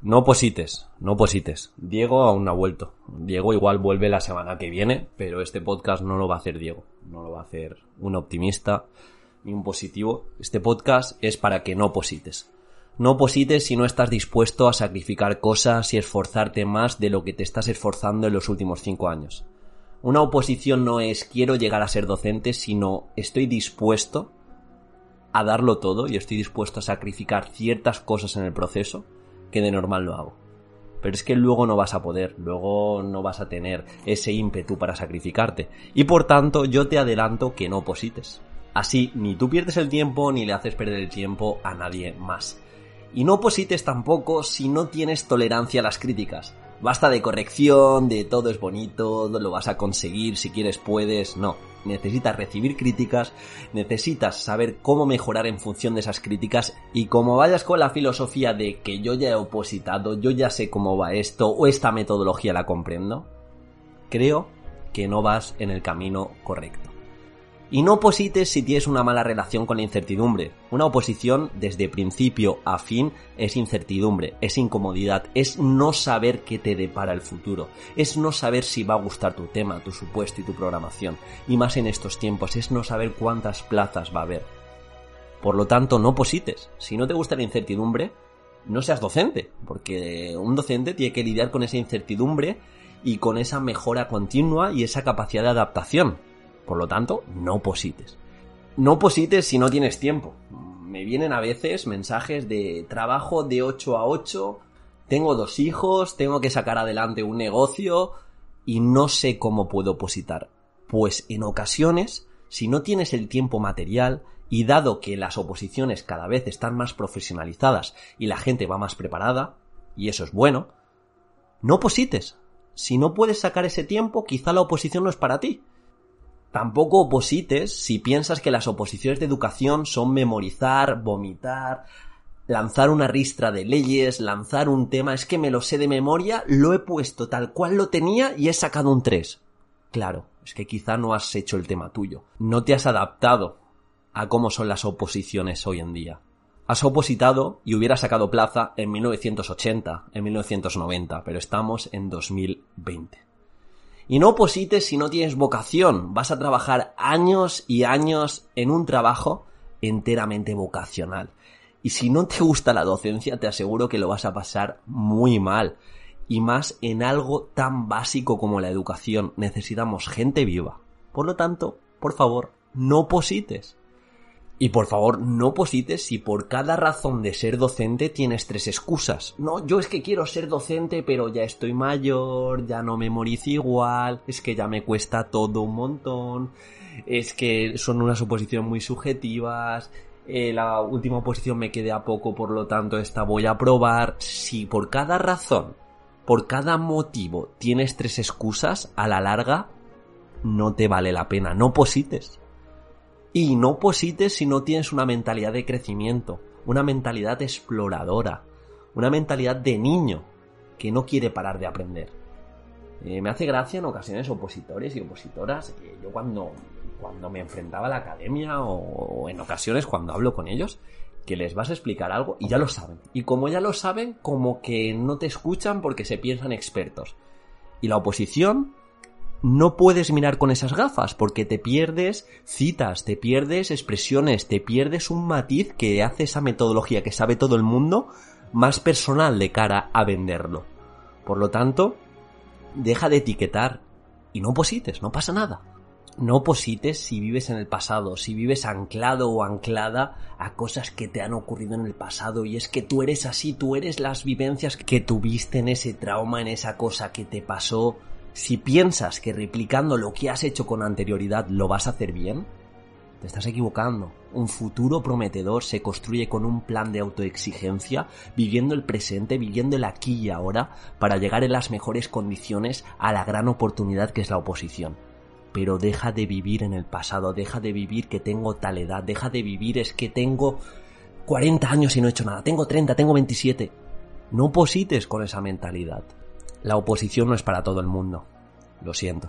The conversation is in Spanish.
No posites, no posites. Diego aún no ha vuelto. Diego igual vuelve la semana que viene, pero este podcast no lo va a hacer Diego. No lo va a hacer un optimista ni un positivo. Este podcast es para que no posites. No posites si no estás dispuesto a sacrificar cosas y esforzarte más de lo que te estás esforzando en los últimos cinco años. Una oposición no es quiero llegar a ser docente, sino estoy dispuesto a darlo todo y estoy dispuesto a sacrificar ciertas cosas en el proceso que de normal lo hago. Pero es que luego no vas a poder, luego no vas a tener ese ímpetu para sacrificarte. Y por tanto, yo te adelanto que no posites. Así, ni tú pierdes el tiempo ni le haces perder el tiempo a nadie más. Y no posites tampoco si no tienes tolerancia a las críticas. Basta de corrección, de todo es bonito, lo vas a conseguir, si quieres puedes, no. Necesitas recibir críticas, necesitas saber cómo mejorar en función de esas críticas y como vayas con la filosofía de que yo ya he opositado, yo ya sé cómo va esto o esta metodología la comprendo, creo que no vas en el camino correcto. Y no oposites si tienes una mala relación con la incertidumbre. Una oposición desde principio a fin es incertidumbre, es incomodidad, es no saber qué te depara el futuro, es no saber si va a gustar tu tema, tu supuesto y tu programación. Y más en estos tiempos, es no saber cuántas plazas va a haber. Por lo tanto, no oposites. Si no te gusta la incertidumbre, no seas docente, porque un docente tiene que lidiar con esa incertidumbre y con esa mejora continua y esa capacidad de adaptación por lo tanto, no posites. No posites si no tienes tiempo. Me vienen a veces mensajes de trabajo de 8 a 8, tengo dos hijos, tengo que sacar adelante un negocio y no sé cómo puedo opositar. Pues en ocasiones, si no tienes el tiempo material, y dado que las oposiciones cada vez están más profesionalizadas y la gente va más preparada, y eso es bueno, no posites. Si no puedes sacar ese tiempo, quizá la oposición no es para ti. Tampoco oposites si piensas que las oposiciones de educación son memorizar, vomitar, lanzar una ristra de leyes, lanzar un tema, es que me lo sé de memoria, lo he puesto tal cual lo tenía y he sacado un 3. Claro, es que quizá no has hecho el tema tuyo, no te has adaptado a cómo son las oposiciones hoy en día. Has opositado y hubieras sacado plaza en 1980, en 1990, pero estamos en 2020. Y no oposites si no tienes vocación. Vas a trabajar años y años en un trabajo enteramente vocacional. Y si no te gusta la docencia, te aseguro que lo vas a pasar muy mal. Y más en algo tan básico como la educación. Necesitamos gente viva. Por lo tanto, por favor, no oposites. Y por favor, no posites si por cada razón de ser docente tienes tres excusas. No, yo es que quiero ser docente, pero ya estoy mayor, ya no memorizo igual, es que ya me cuesta todo un montón, es que son unas oposiciones muy subjetivas, eh, la última oposición me quedé a poco, por lo tanto esta voy a probar. Si por cada razón, por cada motivo tienes tres excusas, a la larga no te vale la pena, no posites. Y no posites si no tienes una mentalidad de crecimiento, una mentalidad exploradora, una mentalidad de niño que no quiere parar de aprender. Eh, me hace gracia en ocasiones opositores y opositoras. yo cuando, cuando me enfrentaba a la academia o, en ocasiones cuando hablo con ellos, que les vas a explicar algo y ya lo saben. Y como ya lo saben, como que no te escuchan porque se piensan expertos. Y la oposición no puedes mirar con esas gafas porque te pierdes citas, te pierdes expresiones, te pierdes un matiz que hace esa metodología que sabe todo el mundo más personal de cara a venderlo. Por lo tanto, deja de etiquetar y no posites, no pasa nada. No posites si vives en el pasado, si vives anclado o anclada a cosas que te han ocurrido en el pasado y es que tú eres así, tú eres las vivencias que tuviste en ese trauma, en esa cosa que te pasó, si piensas que replicando lo que has hecho con anterioridad lo vas a hacer bien, te estás equivocando. Un futuro prometedor se construye con un plan de autoexigencia, viviendo el presente, viviendo el aquí y ahora, para llegar en las mejores condiciones a la gran oportunidad que es la oposición. Pero deja de vivir en el pasado, deja de vivir que tengo tal edad, deja de vivir es que tengo 40 años y no he hecho nada, tengo 30, tengo 27. No oposites con esa mentalidad. La oposición no es para todo el mundo. Lo siento.